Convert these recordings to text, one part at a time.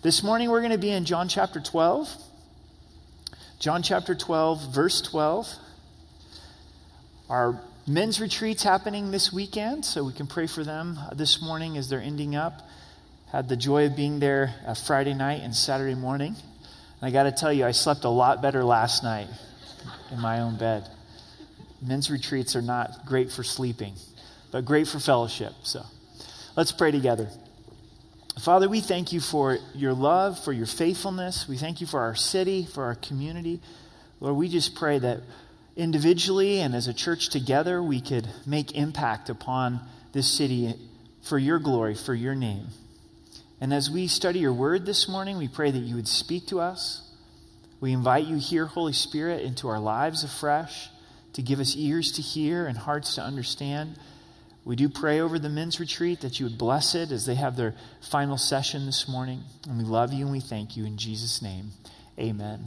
This morning we're going to be in John chapter 12. John chapter 12, verse 12. Our men's retreat's happening this weekend, so we can pray for them this morning as they're ending up. Had the joy of being there uh, Friday night and Saturday morning. And I got to tell you, I slept a lot better last night in my own bed. Men's retreats are not great for sleeping, but great for fellowship. So let's pray together. Father, we thank you for your love, for your faithfulness. We thank you for our city, for our community. Lord, we just pray that individually and as a church together, we could make impact upon this city for your glory, for your name. And as we study your word this morning, we pray that you would speak to us. We invite you here, Holy Spirit, into our lives afresh to give us ears to hear and hearts to understand. We do pray over the men's retreat that you would bless it as they have their final session this morning. And we love you and we thank you in Jesus' name. Amen.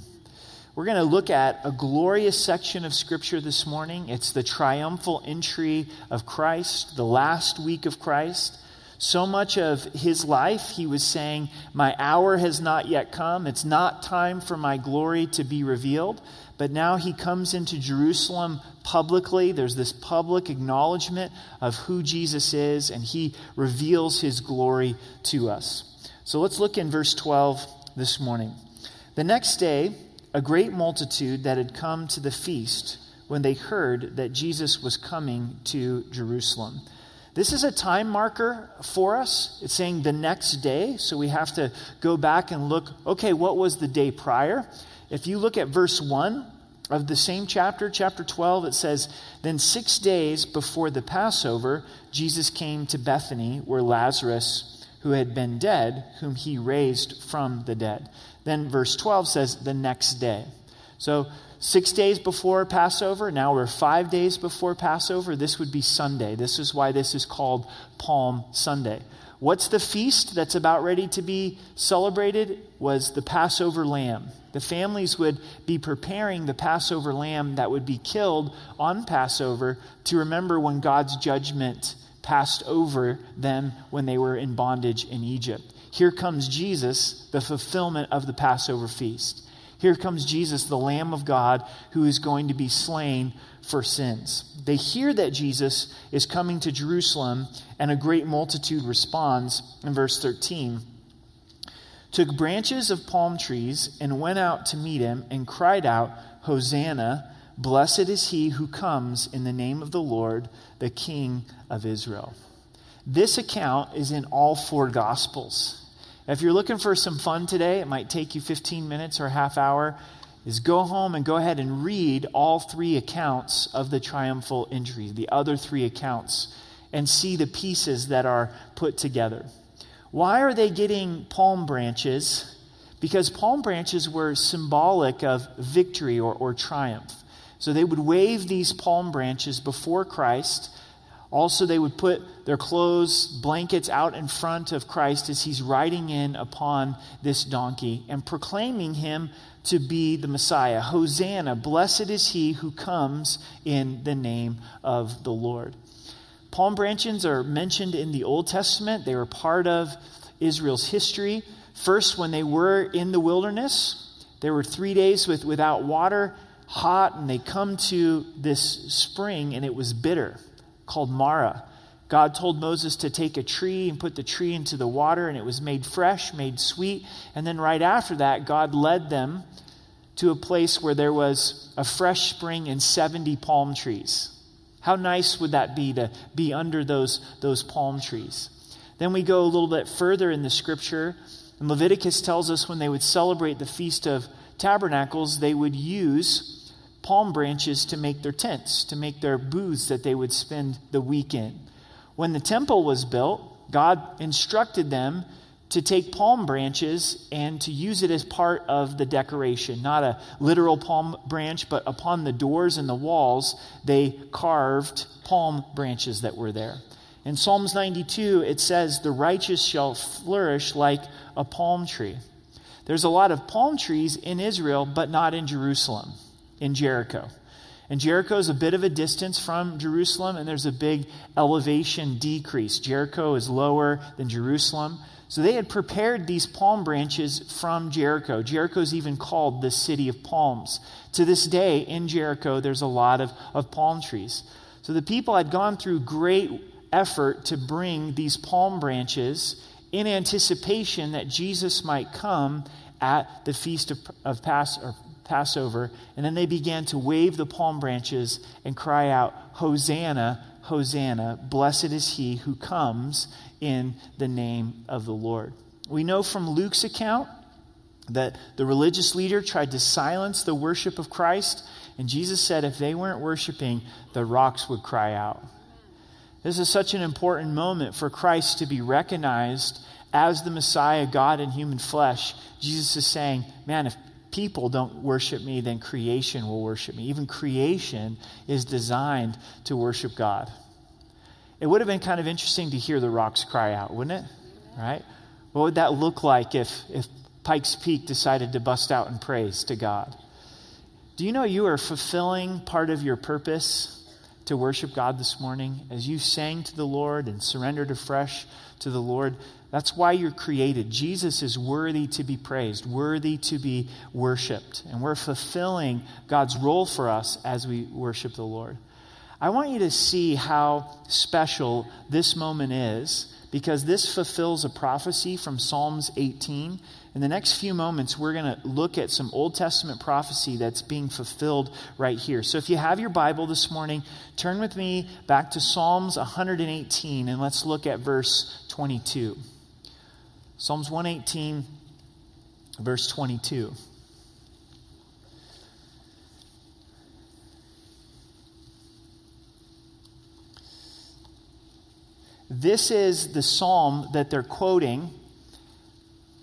We're going to look at a glorious section of Scripture this morning. It's the triumphal entry of Christ, the last week of Christ. So much of his life, he was saying, My hour has not yet come. It's not time for my glory to be revealed. But now he comes into Jerusalem publicly. There's this public acknowledgement of who Jesus is, and he reveals his glory to us. So let's look in verse 12 this morning. The next day, a great multitude that had come to the feast when they heard that Jesus was coming to Jerusalem. This is a time marker for us. It's saying the next day, so we have to go back and look okay, what was the day prior? If you look at verse 1 of the same chapter, chapter 12, it says, Then six days before the Passover, Jesus came to Bethany, where Lazarus, who had been dead, whom he raised from the dead. Then verse 12 says, The next day. So six days before Passover. Now we're five days before Passover. This would be Sunday. This is why this is called Palm Sunday. What's the feast that's about ready to be celebrated? Was the Passover lamb. The families would be preparing the Passover lamb that would be killed on Passover to remember when God's judgment passed over them when they were in bondage in Egypt. Here comes Jesus, the fulfillment of the Passover feast. Here comes Jesus, the Lamb of God, who is going to be slain for sins. They hear that Jesus is coming to Jerusalem, and a great multitude responds in verse 13 took branches of palm trees and went out to meet him and cried out, Hosanna! Blessed is he who comes in the name of the Lord, the King of Israel. This account is in all four Gospels. If you're looking for some fun today, it might take you 15 minutes or a half hour, is go home and go ahead and read all three accounts of the triumphal entry, the other three accounts, and see the pieces that are put together. Why are they getting palm branches? Because palm branches were symbolic of victory or, or triumph. So they would wave these palm branches before Christ also, they would put their clothes, blankets out in front of Christ as he's riding in upon this donkey and proclaiming him to be the Messiah. Hosanna, blessed is he who comes in the name of the Lord. Palm branches are mentioned in the Old Testament, they were part of Israel's history. First, when they were in the wilderness, there were three days with, without water, hot, and they come to this spring and it was bitter called Marah. God told Moses to take a tree and put the tree into the water, and it was made fresh, made sweet. And then right after that, God led them to a place where there was a fresh spring and 70 palm trees. How nice would that be to be under those, those palm trees? Then we go a little bit further in the scripture, and Leviticus tells us when they would celebrate the Feast of Tabernacles, they would use palm branches to make their tents, to make their booths that they would spend the week in. When the temple was built, God instructed them to take palm branches and to use it as part of the decoration. Not a literal palm branch, but upon the doors and the walls, they carved palm branches that were there. In Psalms 92, it says, The righteous shall flourish like a palm tree. There's a lot of palm trees in Israel, but not in Jerusalem in Jericho. And Jericho is a bit of a distance from Jerusalem, and there's a big elevation decrease. Jericho is lower than Jerusalem. So they had prepared these palm branches from Jericho. Jericho is even called the city of palms. To this day, in Jericho, there's a lot of, of palm trees. So the people had gone through great effort to bring these palm branches in anticipation that Jesus might come at the feast of, of Passover. And then they began to wave the palm branches and cry out, Hosanna, Hosanna, blessed is he who comes in the name of the Lord. We know from Luke's account that the religious leader tried to silence the worship of Christ, and Jesus said if they weren't worshiping, the rocks would cry out. This is such an important moment for Christ to be recognized as the Messiah, God in human flesh. Jesus is saying, Man, if people don't worship me, then creation will worship me. Even creation is designed to worship God. It would have been kind of interesting to hear the rocks cry out, wouldn't it? Right? What would that look like if, if Pikes Peak decided to bust out in praise to God? Do you know you are fulfilling part of your purpose to worship God this morning, as you sang to the Lord and surrendered afresh to the Lord, that's why you're created. Jesus is worthy to be praised, worthy to be worshiped. And we're fulfilling God's role for us as we worship the Lord. I want you to see how special this moment is because this fulfills a prophecy from Psalms 18 in the next few moments, we're going to look at some Old Testament prophecy that's being fulfilled right here. So if you have your Bible this morning, turn with me back to Psalms 118 and let's look at verse 22. Psalms 118, verse 22. This is the psalm that they're quoting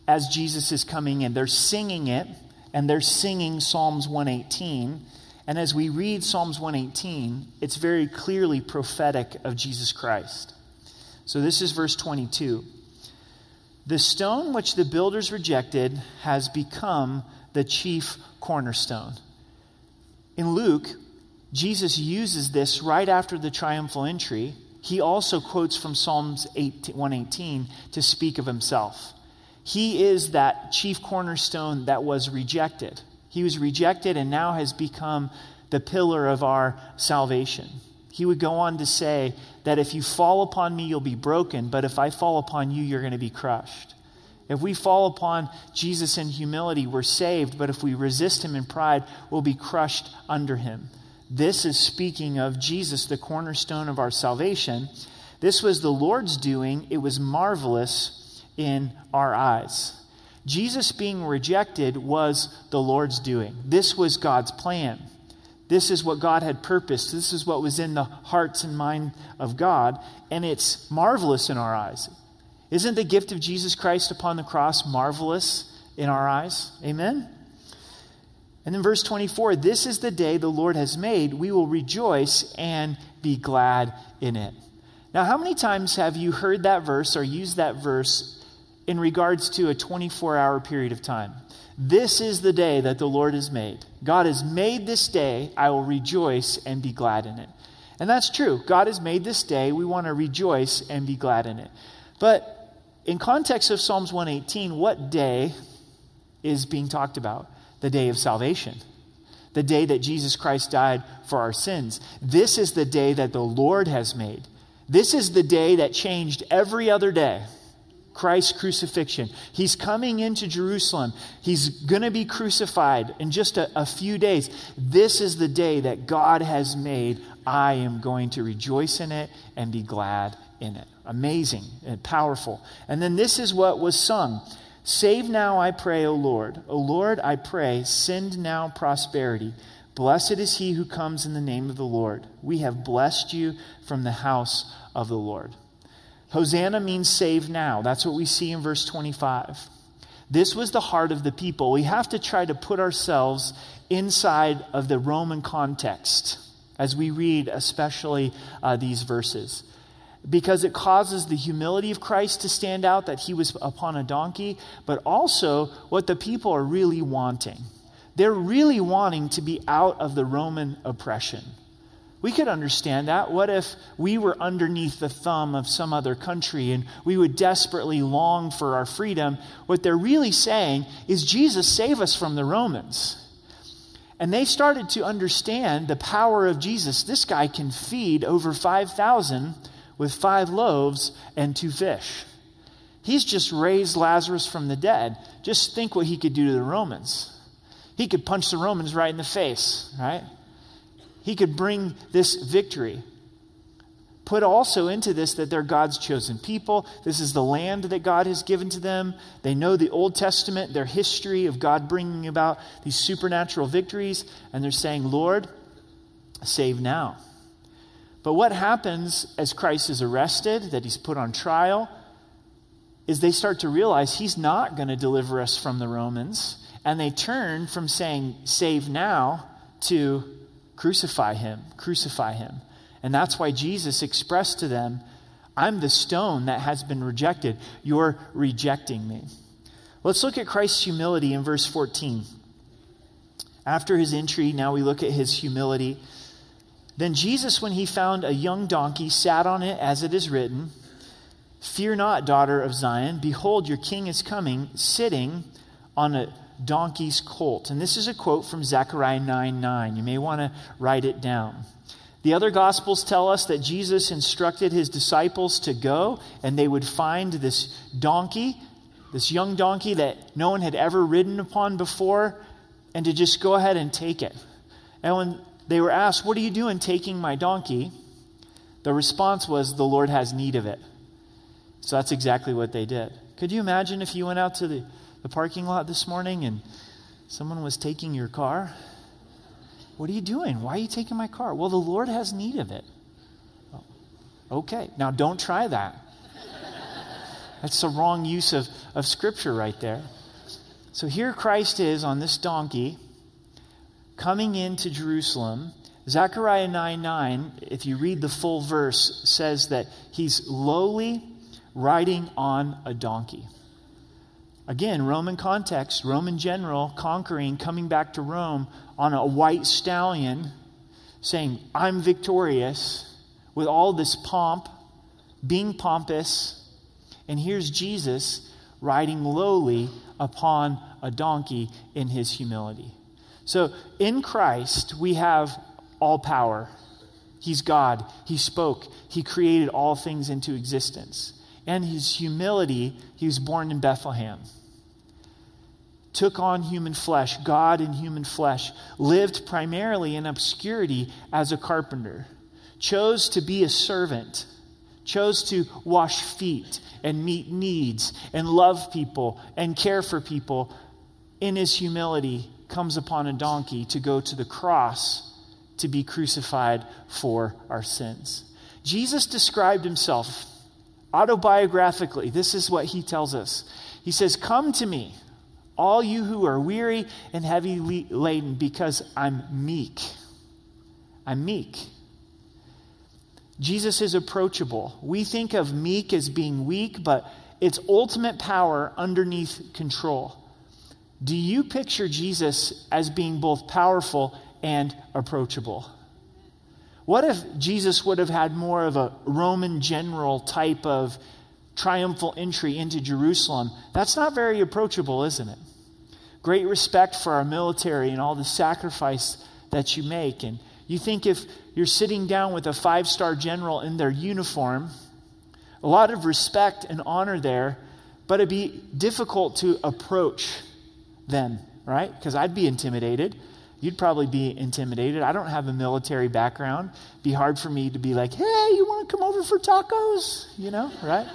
as Jesus is coming in. They're singing it, and they're singing Psalms 118. And as we read Psalms 118, it's very clearly prophetic of Jesus Christ. So this is verse 22. The stone which the builders rejected has become the chief cornerstone. In Luke, Jesus uses this right after the triumphal entry. He also quotes from Psalms 118 to speak of himself. He is that chief cornerstone that was rejected. He was rejected and now has become the pillar of our salvation. He would go on to say that if you fall upon me, you'll be broken, but if I fall upon you, you're going to be crushed. If we fall upon Jesus in humility, we're saved, but if we resist him in pride, we'll be crushed under him. This is speaking of Jesus, the cornerstone of our salvation. This was the Lord's doing. It was marvelous in our eyes. Jesus being rejected was the Lord's doing. This was God's plan. This is what God had purposed. This is what was in the hearts and mind of God, and it's marvelous in our eyes. Isn't the gift of Jesus Christ upon the cross marvelous in our eyes? Amen? And then verse 24 this is the day the Lord has made. We will rejoice and be glad in it. Now, how many times have you heard that verse or used that verse in regards to a 24 hour period of time. This is the day that the Lord has made. God has made this day. I will rejoice and be glad in it. And that's true. God has made this day. We want to rejoice and be glad in it. But in context of Psalms 118, what day is being talked about? The day of salvation. The day that Jesus Christ died for our sins. This is the day that the Lord has made. This is the day that changed every other day. Christ's crucifixion. He's coming into Jerusalem. He's going to be crucified in just a, a, few days. This is the day that God has made. I am going to rejoice in it and be glad in it. Amazing and powerful. And then this is what was sung Save now, I pray, O Lord. O Lord, I pray, send now prosperity. Blessed is he who comes in the name of the Lord. We have blessed you from the house of the Lord. Hosanna means save now. That's what we see in verse 25. This was the heart of the people. We have to try to put ourselves inside of the Roman context as we read, especially uh, these verses. Because it causes the humility of Christ to stand out, that he was upon a donkey, but also what the people are really wanting. they're really wanting to be out of the Roman oppression. We could understand that. What if we were underneath the thumb of some other country and we would desperately long for our freedom? What they're really saying is, Jesus, save us from the Romans. And they started to understand the power of Jesus. This guy can feed over 5,000 with five loaves and two fish. He's just raised Lazarus from the dead. Just think what he could do to the Romans. He could punch the Romans right in the face, right? He could bring this victory. Put also into this that they're God's chosen people. This is the land that God has given to them. They know the Old Testament, their history of God bringing about these supernatural victories, and they're saying, Lord, save now. But what happens as Christ is arrested, that he's put on trial, is they start to realize he's not going to deliver us from the Romans. And they turn from saying, save now, to Crucify him, crucify him. And that's why Jesus expressed to them, I'm the stone that has been rejected. You're rejecting me. Let's look at Christ's humility in verse 14. After his entry, now we look at his humility. Then Jesus, when he found a young donkey, sat on it as it is written Fear not, daughter of Zion. Behold, your king is coming, sitting on a donkey's colt. And this is a quote from Zechariah 9 9. You may want to write it down. The other gospels tell us that Jesus instructed his disciples to go and they would find this donkey, this young donkey that no one had ever ridden upon before, and to just go ahead and take it. And when they were asked, What are you doing taking my donkey? The response was, The Lord has need of it. So that's exactly what they did. Could you imagine if you went out to the the parking lot this morning and someone was taking your car? What are you doing? Why are you taking my car? Well, the Lord has need of it. Oh, okay, now don't try that. That's the wrong use of, of Scripture right there. So here Christ is on this donkey coming into Jerusalem. Zechariah 9 9, if you read the full verse, says that he's lowly riding on a donkey. Again, Roman context, Roman general conquering, coming back to Rome on a white stallion, saying, I'm victorious, with all this pomp, being pompous. And here's Jesus riding lowly upon a donkey in his humility. So in Christ, we have all power. He's God. He spoke. He created all things into existence. And his humility, he was born in Bethlehem took on human flesh, God in human flesh, lived primarily in obscurity as a carpenter, chose to be a servant, chose to wash feet and meet needs and love people and care for people. In his humility, comes upon a donkey to go to the cross to be crucified for our sins. Jesus described himself autobiographically. This is what he tells us. He says, Come to me all you who are weary and heavy laden, because I'm meek. I'm meek. Jesus is approachable. We think of meek as being weak, but it's ultimate power underneath control. Do you picture Jesus as being both powerful and approachable? What if Jesus would have had more of a Roman general type of triumphal entry into Jerusalem? That's not very approachable, isn't it? great respect for our military and all the sacrifice that you make. And you think if you're sitting down with a five star general in their uniform, a lot of respect and honor there, but it'd be difficult to approach them, right? Because I'd be intimidated. You'd probably be intimidated. I don't have a military background. It'd be hard for me to be like, hey, you want to come over for tacos? You know, right?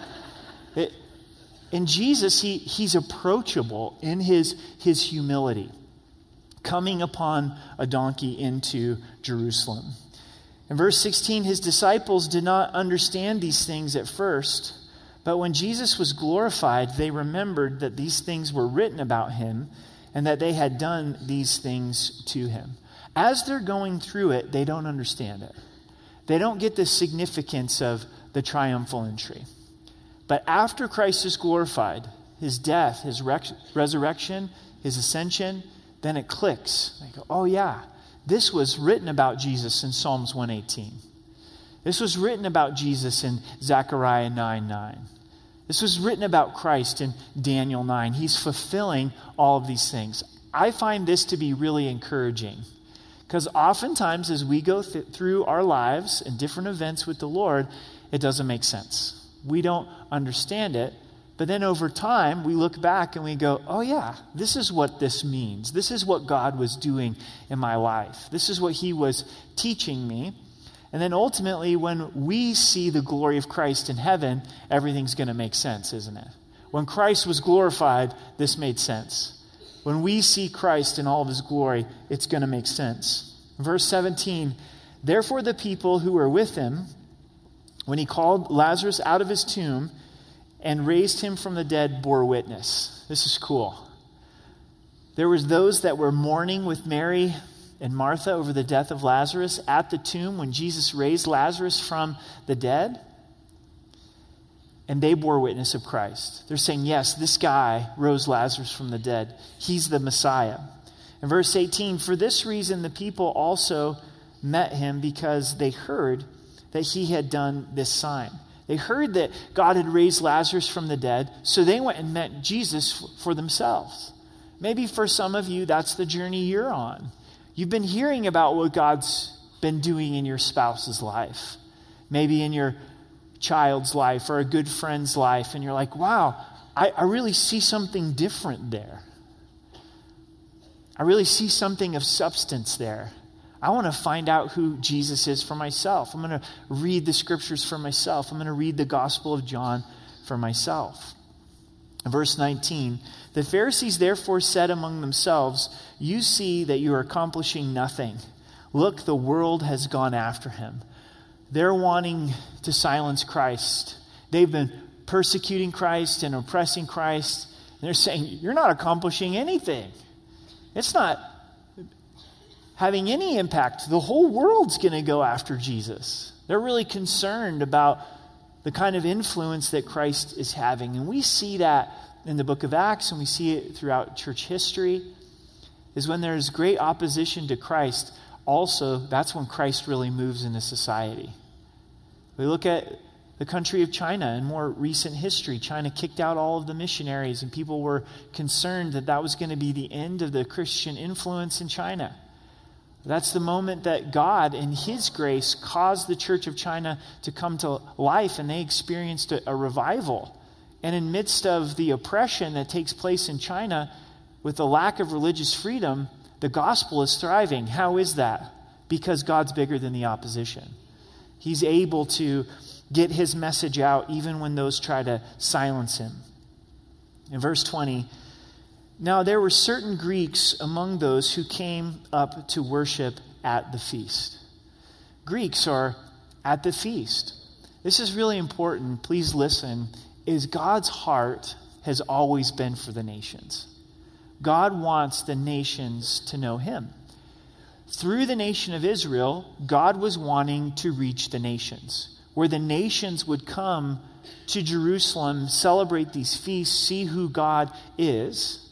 In Jesus, he, he's approachable in his, his humility, coming upon a donkey into Jerusalem. In verse 16, his disciples did not understand these things at first, but when Jesus was glorified, they remembered that these things were written about him and that they had done these things to him. As they're going through it, they don't understand it. They don't get the significance of the triumphal entry. But after Christ is glorified, his death, his resurrection, his ascension, then it clicks. They go, oh, yeah, this was written about Jesus in Psalms 118. This was written about Jesus in Zechariah 9 9. This was written about Christ in Daniel 9. He's fulfilling all of these things. I find this to be really encouraging because oftentimes as we go th- through our lives and different events with the Lord, it doesn't make sense. We don't understand it. But then over time, we look back and we go, oh, yeah, this is what this means. This is what God was doing in my life. This is what He was teaching me. And then ultimately, when we see the glory of Christ in heaven, everything's going to make sense, isn't it? When Christ was glorified, this made sense. When we see Christ in all of his glory, it's going to make sense. Verse 17 Therefore, the people who were with him, when he called Lazarus out of his tomb and raised him from the dead, bore witness. This is cool. There was those that were mourning with Mary and Martha over the death of Lazarus at the tomb when Jesus raised Lazarus from the dead. And they bore witness of Christ. They're saying, yes, this guy rose Lazarus from the dead. He's the Messiah. In verse 18, for this reason the people also met him because they heard that he had done this sign. They heard that God had raised Lazarus from the dead, so they went and met Jesus for themselves. Maybe for some of you, that's the journey you're on. You've been hearing about what God's been doing in your spouse's life, maybe in your child's life or a good friend's life, and you're like, wow, I, I really see something different there. I really see something of substance there. I want to find out who Jesus is for myself. I'm going to read the scriptures for myself. I'm going to read the Gospel of John for myself. Verse 19 The Pharisees therefore said among themselves, You see that you are accomplishing nothing. Look, the world has gone after him. They're wanting to silence Christ. They've been persecuting Christ and oppressing Christ. And they're saying, You're not accomplishing anything. It's not having any impact. The whole world's going to go after Jesus. They're really concerned about the kind of influence that Christ is having. And we see that in the book of Acts, and we see it throughout church history, is when there's great opposition to Christ, also, that's when Christ really moves into society. We look at the country of China in more recent history. China kicked out all of the missionaries, and people were concerned that that was going to be the end of the Christian influence in China. That's the moment that God, in His grace, caused the Church of China to come to life, and they experienced a, a, revival. And in midst of the oppression that takes place in China, with the lack of religious freedom, the gospel is thriving. How is that? Because God's bigger than the opposition. He's able to get His message out even when those try to silence Him. In verse 20, now, there were certain Greeks among those who came up to worship at the feast. Greeks are at the feast. This is really important. Please listen. Is God's heart has always been for the nations. God wants the nations to know him. Through the nation of Israel, God was wanting to reach the nations, where the nations would come to Jerusalem, celebrate these feasts, see who God is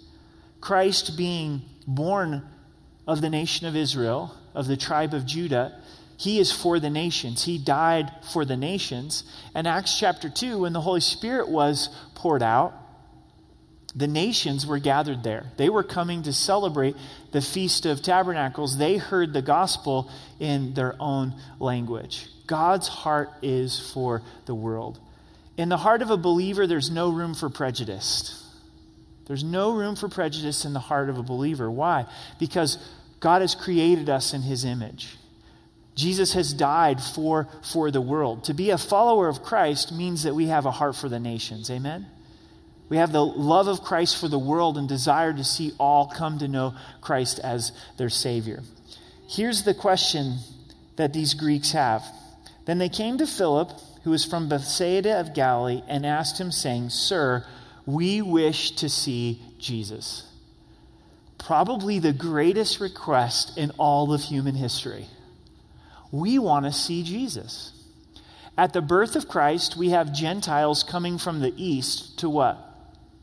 Christ being born of the nation of Israel, of the tribe of Judah, he is for the nations. He died for the nations. And Acts chapter 2, when the Holy Spirit was poured out, the nations were gathered there. They were coming to celebrate the Feast of Tabernacles. They heard the gospel in their own language. God's heart is for the world. In the heart of a believer, there's no room for prejudice. There's no room for prejudice in the heart of a believer. Why? Because God has created us in his image. Jesus has died for, for the world. To be a follower of Christ means that we have a heart for the nations. Amen? We have the love of Christ for the world and desire to see all come to know Christ as their Savior. Here's the question that these Greeks have. Then they came to Philip, who was from Bethsaida of Galilee, and asked him, saying, Sir, we wish to see Jesus. Probably the greatest request in all of human history. We want to see Jesus. At the birth of Christ, we have Gentiles coming from the east to what?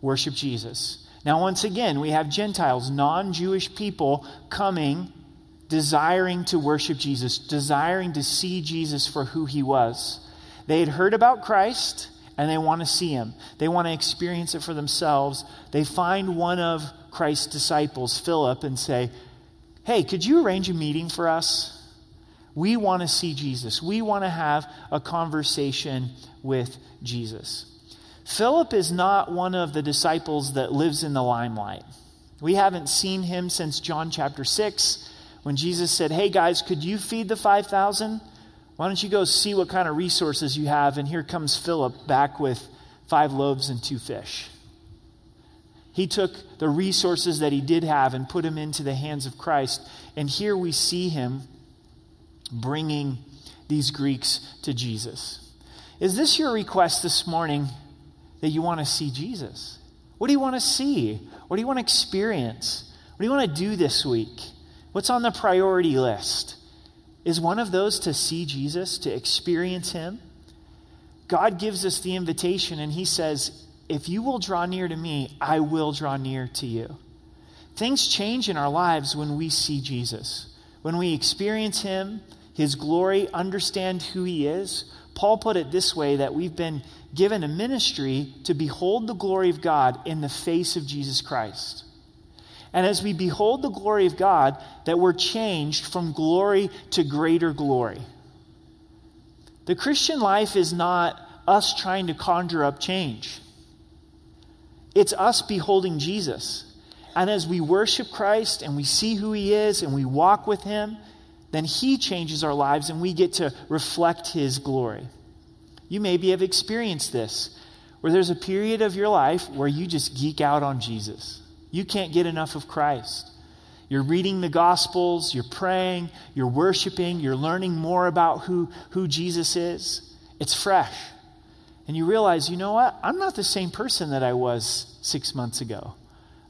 Worship Jesus. Now, once again, we have Gentiles, non Jewish people coming, desiring to worship Jesus, desiring to see Jesus for who he was. They had heard about Christ and they want to see him. They want to experience it for themselves. They find one of Christ's disciples, Philip, and say, Hey, could you arrange a meeting for us? We want to see Jesus. We want to have a conversation with Jesus. Philip is not one of the disciples that lives in the limelight. We haven't seen him since John chapter 6 when Jesus said, Hey guys, could you feed the 5,000? Why don't you go see what kind of resources you have? And here comes Philip back with five loaves and two fish. He took the resources that he did have and put them into the hands of Christ. And here we see him bringing these Greeks to Jesus. Is this your request this morning that you want to see Jesus? What do you want to see? What do you want to experience? What do you want to do this week? What's on the priority list? Is one of those to see Jesus, to experience Him? God gives us the invitation, and He says, If you will draw near to me, I will draw near to you. Things change in our lives when we see Jesus. When we experience Him, His glory, understand who He is. Paul put it this way that we've been given a ministry to behold the glory of God in the face of Jesus Christ. And as we behold the glory of God, that we're changed from glory to greater glory. The Christian life is not us trying to conjure up change, it's us beholding Jesus. And as we worship Christ and we see who He is and we walk with Him, then He changes our lives and we get to reflect His glory. You maybe have experienced this, where there's a period of your life where you just geek out on Jesus. You can't get enough of Christ. You're reading the Gospels, you're praying, you're worshiping, you're learning more about who, who Jesus is. It's fresh. And you realize, you know what? I'm not the same person that I was six months ago.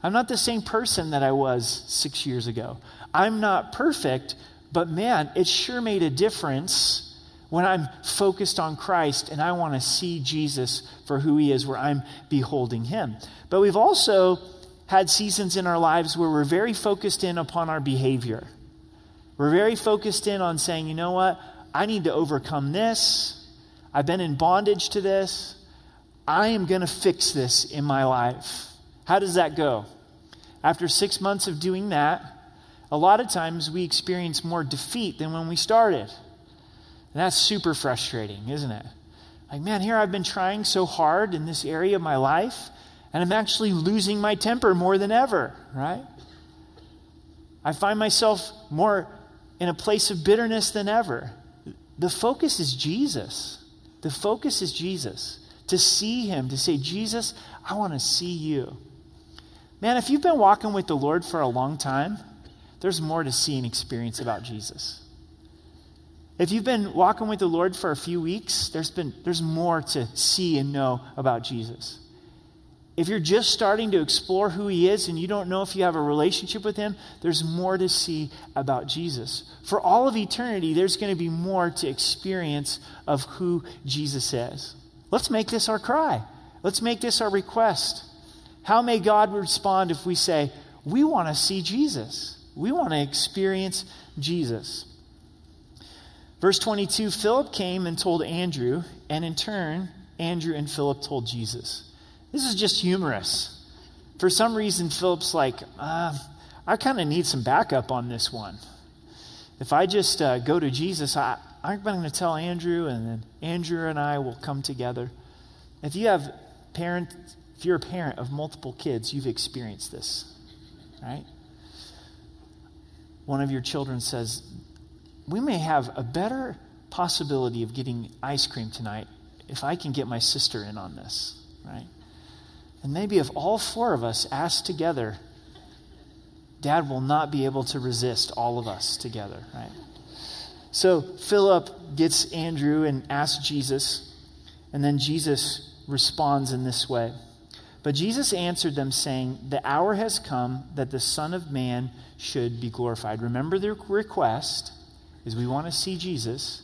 I'm not the same person that I was six years ago. I'm not perfect, but man, it sure made a difference when I'm focused on Christ and I want to see Jesus for who he is, where I'm beholding him. But we've also had seasons in our lives where we're very focused in upon our behavior. We're very focused in on saying, you know what? I need to overcome this. I've been in bondage to this. I am going to fix this in my life. How does that go? After six months of doing that, a lot of times we experience more defeat than when we started. And that's super frustrating, isn't it? Like, man, here I've been trying so hard in this area of my life, and I'm actually losing my temper more than ever, right? I find myself more in a place of bitterness than ever. The focus is Jesus. The focus is Jesus. To see Him, to say, Jesus, I want to see you. Man, if you've been walking with the Lord for a long time, there's more to see and experience about Jesus. If you've been walking with the Lord for a few weeks, there's, been, there's more to see and know about Jesus. If you're just starting to explore who he is and you don't know if you have a relationship with him, there's more to see about Jesus. For all of eternity, there's going to be more to experience of who Jesus is. Let's make this our cry. Let's make this our request. How may God respond if we say, We want to see Jesus? We want to experience Jesus. Verse 22 Philip came and told Andrew, and in turn, Andrew and Philip told Jesus. This is just humorous. For some reason, Philip's like, uh, I kind of need some backup on this one. If I just uh, go to Jesus, I, I'm going to tell Andrew, and then Andrew and I will come together. If you have parent, if you're a parent of multiple kids, you've experienced this, right? One of your children says, "We may have a better possibility of getting ice cream tonight if I can get my sister in on this," right? And maybe if all four of us ask together, Dad will not be able to resist all of us together, right? So Philip gets Andrew and asks Jesus, and then Jesus responds in this way. But Jesus answered them, saying, The hour has come that the Son of Man should be glorified. Remember the request is we want to see Jesus.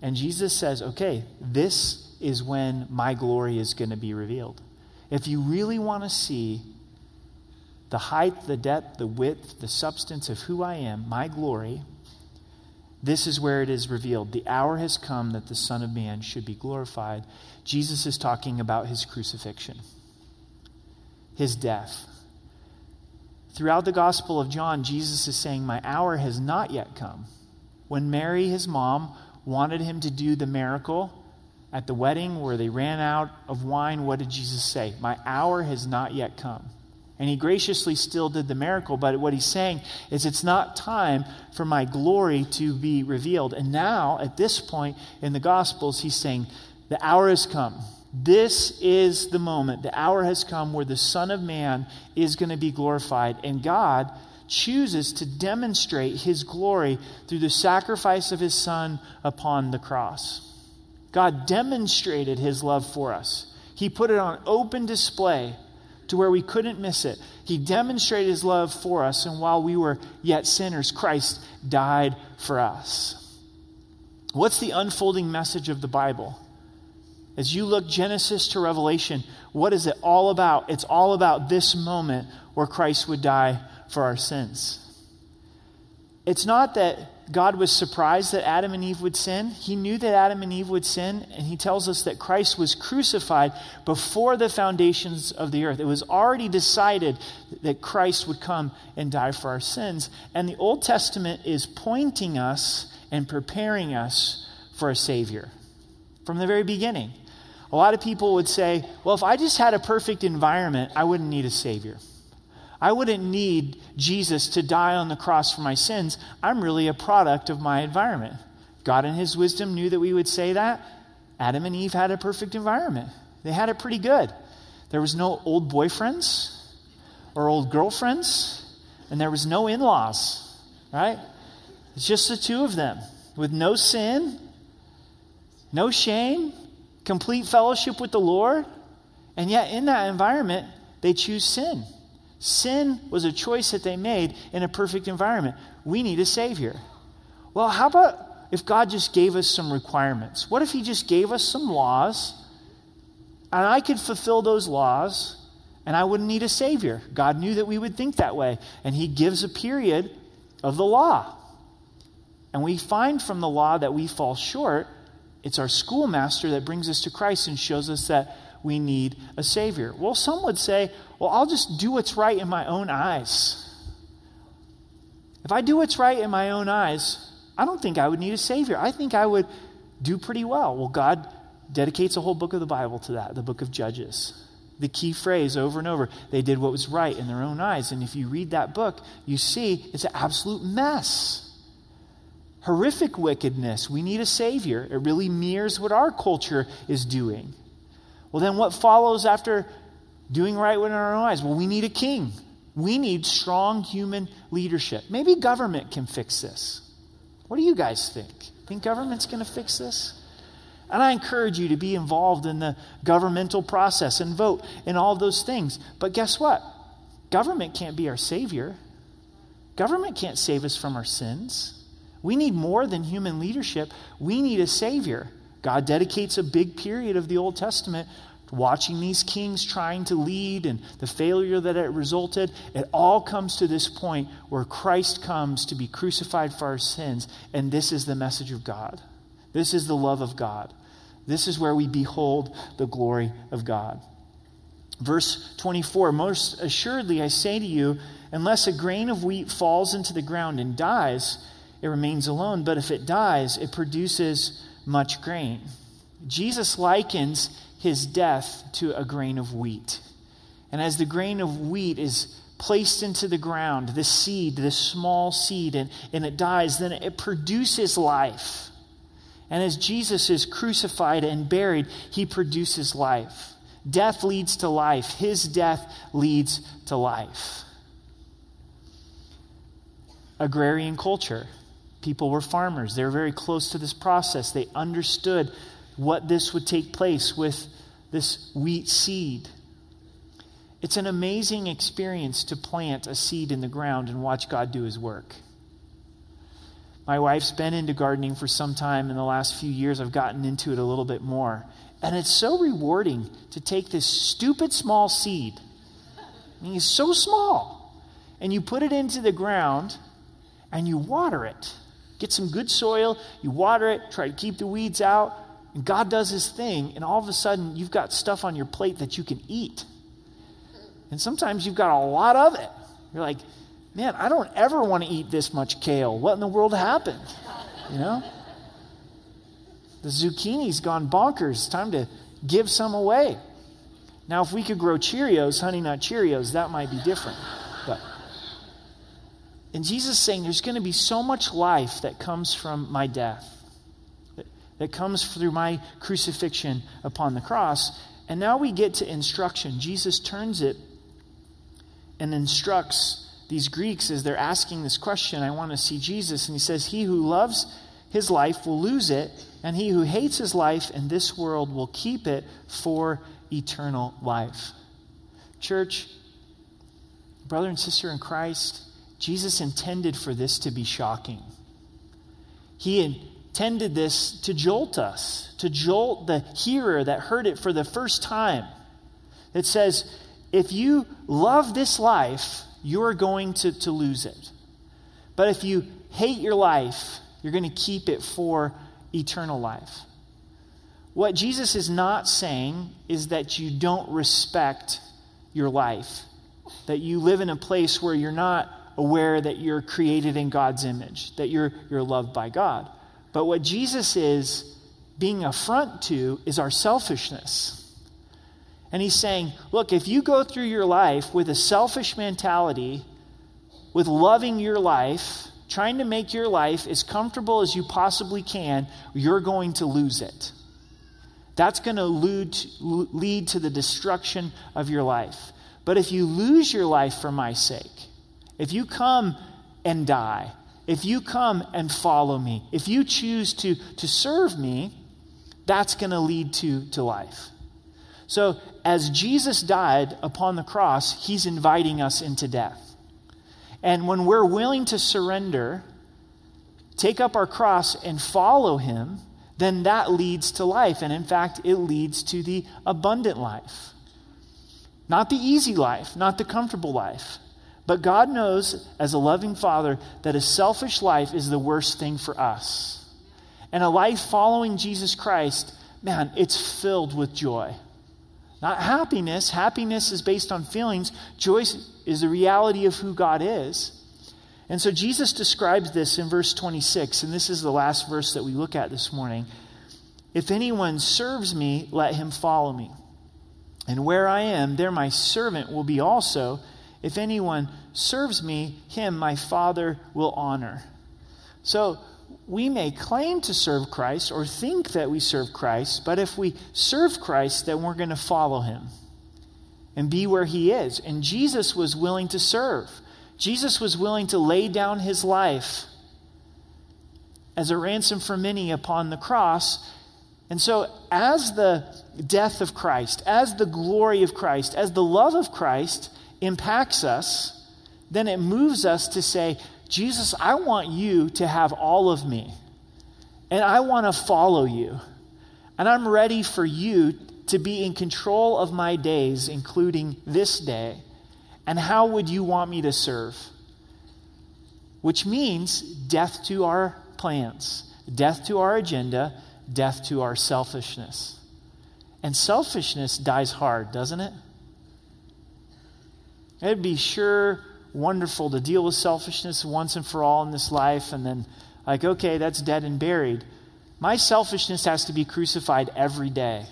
And Jesus says, Okay, this is when my glory is going to be revealed. If you really want to see the height, the depth, the width, the substance of who I am, my glory, this is where it is revealed. The hour has come that the Son of Man should be glorified. Jesus is talking about his crucifixion, his death. Throughout the Gospel of John, Jesus is saying, My hour has not yet come. When Mary, his mom, wanted him to do the miracle at the wedding where they ran out of wine, what did Jesus say? My hour has not yet come. And he graciously still did the miracle, but what he's saying is it's not time for my glory to be revealed. And now, at this point in the Gospels, he's saying, The hour has come. This is the moment. The hour has come where the Son of Man is going to be glorified. And God chooses to demonstrate his glory through the sacrifice of his Son upon the cross. God demonstrated his love for us, he put it on open display to where we couldn't miss it. He demonstrated his love for us, and while we were yet sinners, Christ died for us. What's the unfolding message of the Bible? As you look Genesis to Revelation, what is it all about? It's all about this moment where Christ would die for our sins. It's not that God was surprised that Adam and Eve would sin. He knew that Adam and Eve would sin, and he tells us that Christ was crucified before the foundations of the earth. It was already decided that Christ would come and die for our sins. And the Old Testament is pointing us and preparing us for a Savior from the very beginning. A lot of people would say, well, if I just had a perfect environment, I wouldn't need a Savior. I wouldn't need Jesus to die on the cross for my sins. I'm really a product of my environment. God, in His wisdom, knew that we would say that. Adam and Eve had a perfect environment, they had it pretty good. There was no old boyfriends or old girlfriends, and there was no in laws, right? It's just the two of them with no sin, no shame, complete fellowship with the Lord. And yet, in that environment, they choose sin. Sin was a choice that they made in a perfect environment. We need a Savior. Well, how about if God just gave us some requirements? What if He just gave us some laws and I could fulfill those laws and I wouldn't need a Savior? God knew that we would think that way. And He gives a period of the law. And we find from the law that we fall short. It's our schoolmaster that brings us to Christ and shows us that we need a Savior. Well, some would say, well, I'll just do what's right in my own eyes. If I do what's right in my own eyes, I don't think I would need a Savior. I think I would do pretty well. Well, God dedicates a whole book of the Bible to that, the book of Judges. The key phrase over and over they did what was right in their own eyes. And if you read that book, you see it's an absolute mess horrific wickedness. We need a Savior. It really mirrors what our culture is doing. Well, then what follows after doing right within our own eyes? Well, we need a king. We need strong human leadership. Maybe government can fix this. What do you guys think? Think government's going to fix this? And I encourage you to be involved in the governmental process and vote and all those things. But guess what? Government can't be our savior. Government can't save us from our sins. We need more than human leadership. We need a savior. God dedicates a big period of the Old Testament watching these kings trying to lead and the failure that it resulted. It all comes to this point where Christ comes to be crucified for our sins, and this is the message of God. This is the love of God. This is where we behold the glory of God. Verse 24 Most assuredly, I say to you, unless a grain of wheat falls into the ground and dies, it remains alone. But if it dies, it produces much grain. Jesus likens his death to a grain of wheat. And as the grain of wheat is placed into the ground, the seed, this small seed, and, and it dies, then it produces life. And as Jesus is crucified and buried, he produces life. Death leads to life, his death leads to life. Agrarian culture. People were farmers. They were very close to this process. They understood what this would take place with this wheat seed. It's an amazing experience to plant a seed in the ground and watch God do his work. My wife's been into gardening for some time. In the last few years, I've gotten into it a little bit more. And it's so rewarding to take this stupid small seed. I mean, it's so small and you put it into the ground and you water it. Get some good soil, you water it, try to keep the weeds out, God does his thing, and all of a sudden you've got stuff on your plate that you can eat. And sometimes you've got a lot of it. You're like, man, I don't ever want to eat this much kale. What in the world happened? You know? The zucchini's gone bonkers. Time to give some away. Now, if we could grow Cheerios, honey nut Cheerios, that might be different. But and Jesus is saying there's going to be so much life that comes from my death, that, comes through my crucifixion upon the cross. And now we get to instruction. Jesus turns it and instructs these Greeks as they're asking this question. I want to see Jesus. And he says, He who loves his life will lose it, and he who hates his life in this world will keep it for eternal life. Church, brother and sister in Christ, Jesus intended for this to be shocking. He intended this to jolt us, to jolt the hearer that heard it for the first time. It says, if you love this life, you're going to, to lose it. But if you hate your life, you're going to keep it for eternal life. What Jesus is not saying is that you don't respect your life, that you live in a place where you're not aware that you're created in God's image, that you're, you're loved by God. But what Jesus is being affront to is our selfishness. And he's saying, look, if you go through your life with a selfish mentality, with loving your life, trying to make your life as comfortable as you possibly can, you're going to lose it. That's going to lead, lead to the destruction of your life. But if you lose your life for my sake, if you come and die, if you come and follow me, if you choose to, to serve me, that's going to lead to, to life. So, as Jesus died upon the cross, he's inviting us into death. And when we're willing to surrender, take up our cross, and follow him, then that leads to life. And in fact, it leads to the abundant life. Not the easy life, not the comfortable life. But God knows, as a loving father, that a selfish life is the worst thing for us. And a life following Jesus Christ, man, it's filled with joy. Not happiness. Happiness is based on feelings. Joy is the reality of who God is. And so Jesus describes this in verse 26, and this is the last verse that we look at this morning. If anyone serves me, let him follow me. And where I am, there my servant will be also. If anyone serves me, him my Father will honor. So we may claim to serve Christ or think that we serve Christ, but if we serve Christ, then we're going to follow him and be where he is. And Jesus was willing to serve. Jesus was willing to lay down his life as a ransom for many upon the cross. And so, as the death of Christ, as the glory of Christ, as the love of Christ impacts us, then it moves us to say, Jesus, I want you to have all of me. And I want to follow you. And I'm ready for you to be in control of my days, including this day. And how would you want me to serve? Which means death to our plans, death to our agenda, death to our selfishness. And selfishness dies hard, doesn't it? It'd be sure wonderful to deal with selfishness once and for all in this life and then, like, okay, that's dead and buried. My selfishness has to be crucified every day.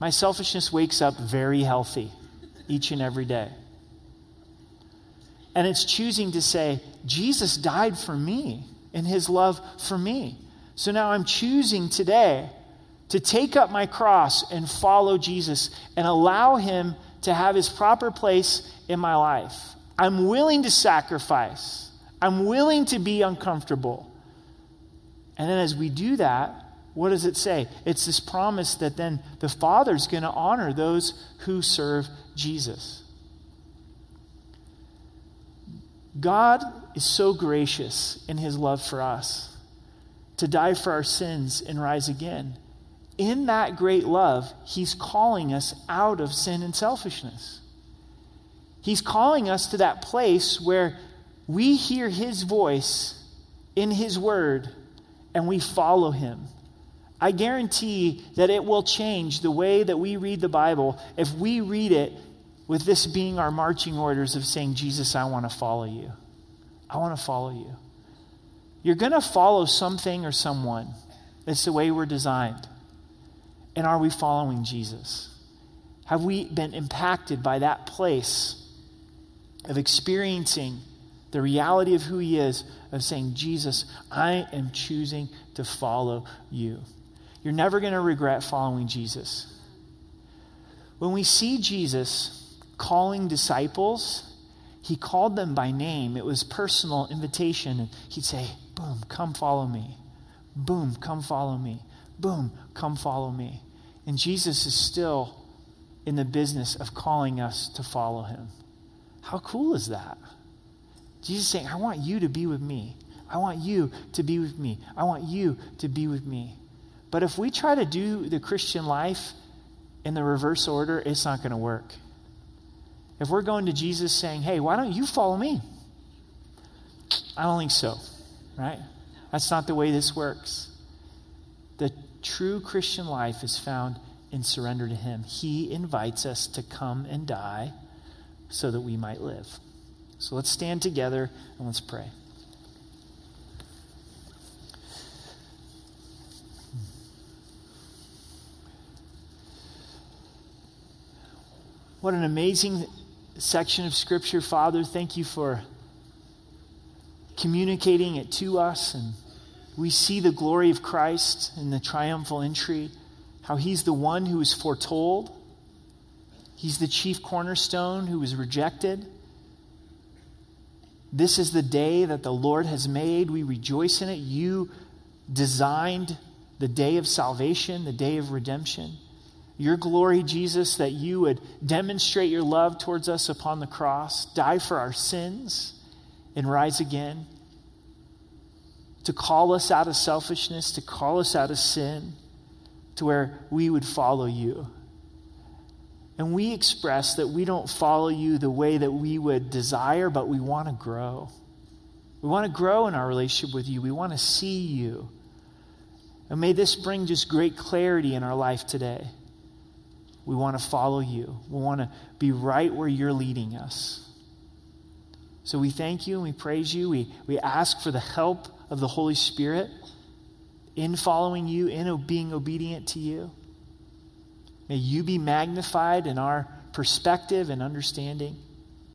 My selfishness wakes up very healthy each and every day. And it's choosing to say, Jesus died for me in his love for me. So now I'm choosing today to take up my cross and follow Jesus and allow him to have his proper place in my life. I'm willing to sacrifice. I'm willing to be uncomfortable. And then as we do that, what does it say? It's this promise that then the Father's going to honor those who serve Jesus. God is so gracious in his love for us to die for our sins and rise again. In that great love, he's calling us out of sin and selfishness. He's calling us to that place where we hear His voice in His Word and we follow Him. I guarantee that it will change the way that we read the Bible if we read it with this being our marching orders of saying, Jesus, I want to follow you. I want to follow you. You're going to follow something or someone. It's the way we're designed. And are we following Jesus? Have we been impacted by that place of experiencing the reality of who He is, of saying, Jesus, I am choosing to follow you? You're never going to regret following Jesus. When we see Jesus calling disciples, he called them by name. It was personal invitation. And he'd say, Boom, come follow me. Boom, come follow me. Boom, come follow me. And Jesus is still in the business of calling us to follow him. How cool is that? Jesus saying, I want you to be with me. I want you to be with me. I want you to be with me. But if we try to do the Christian life in the reverse order, it's not going to work. If we're going to Jesus saying, hey, why don't you follow me? I don't think so, right? That's not the way this works. True Christian life is found in surrender to Him. He invites us to come and die so that we might live. So let's stand together and let's pray. What an amazing section of Scripture, Father. Thank you for communicating it to us. And we see the glory of Christ in the triumphal entry, how he's the one who was foretold. He's the chief cornerstone who was rejected. This is the day that the Lord has made. We rejoice in it. You designed the day of salvation, the day of redemption. Your glory, Jesus, that you would demonstrate your love towards us upon the cross, die for our sins, and rise again. To call us out of selfishness, to call us out of sin, to where we would follow you. And we express that we don't follow you the way that we would desire, but we want to grow. We want to grow in our relationship with you. We want to see you. And may this bring just great clarity in our life today. We want to follow you. We want to be right where you're leading us. So we thank you and we praise you. We, we ask for the help of the Holy Spirit in following you, in being obedient to you. May you be magnified in our perspective and understanding.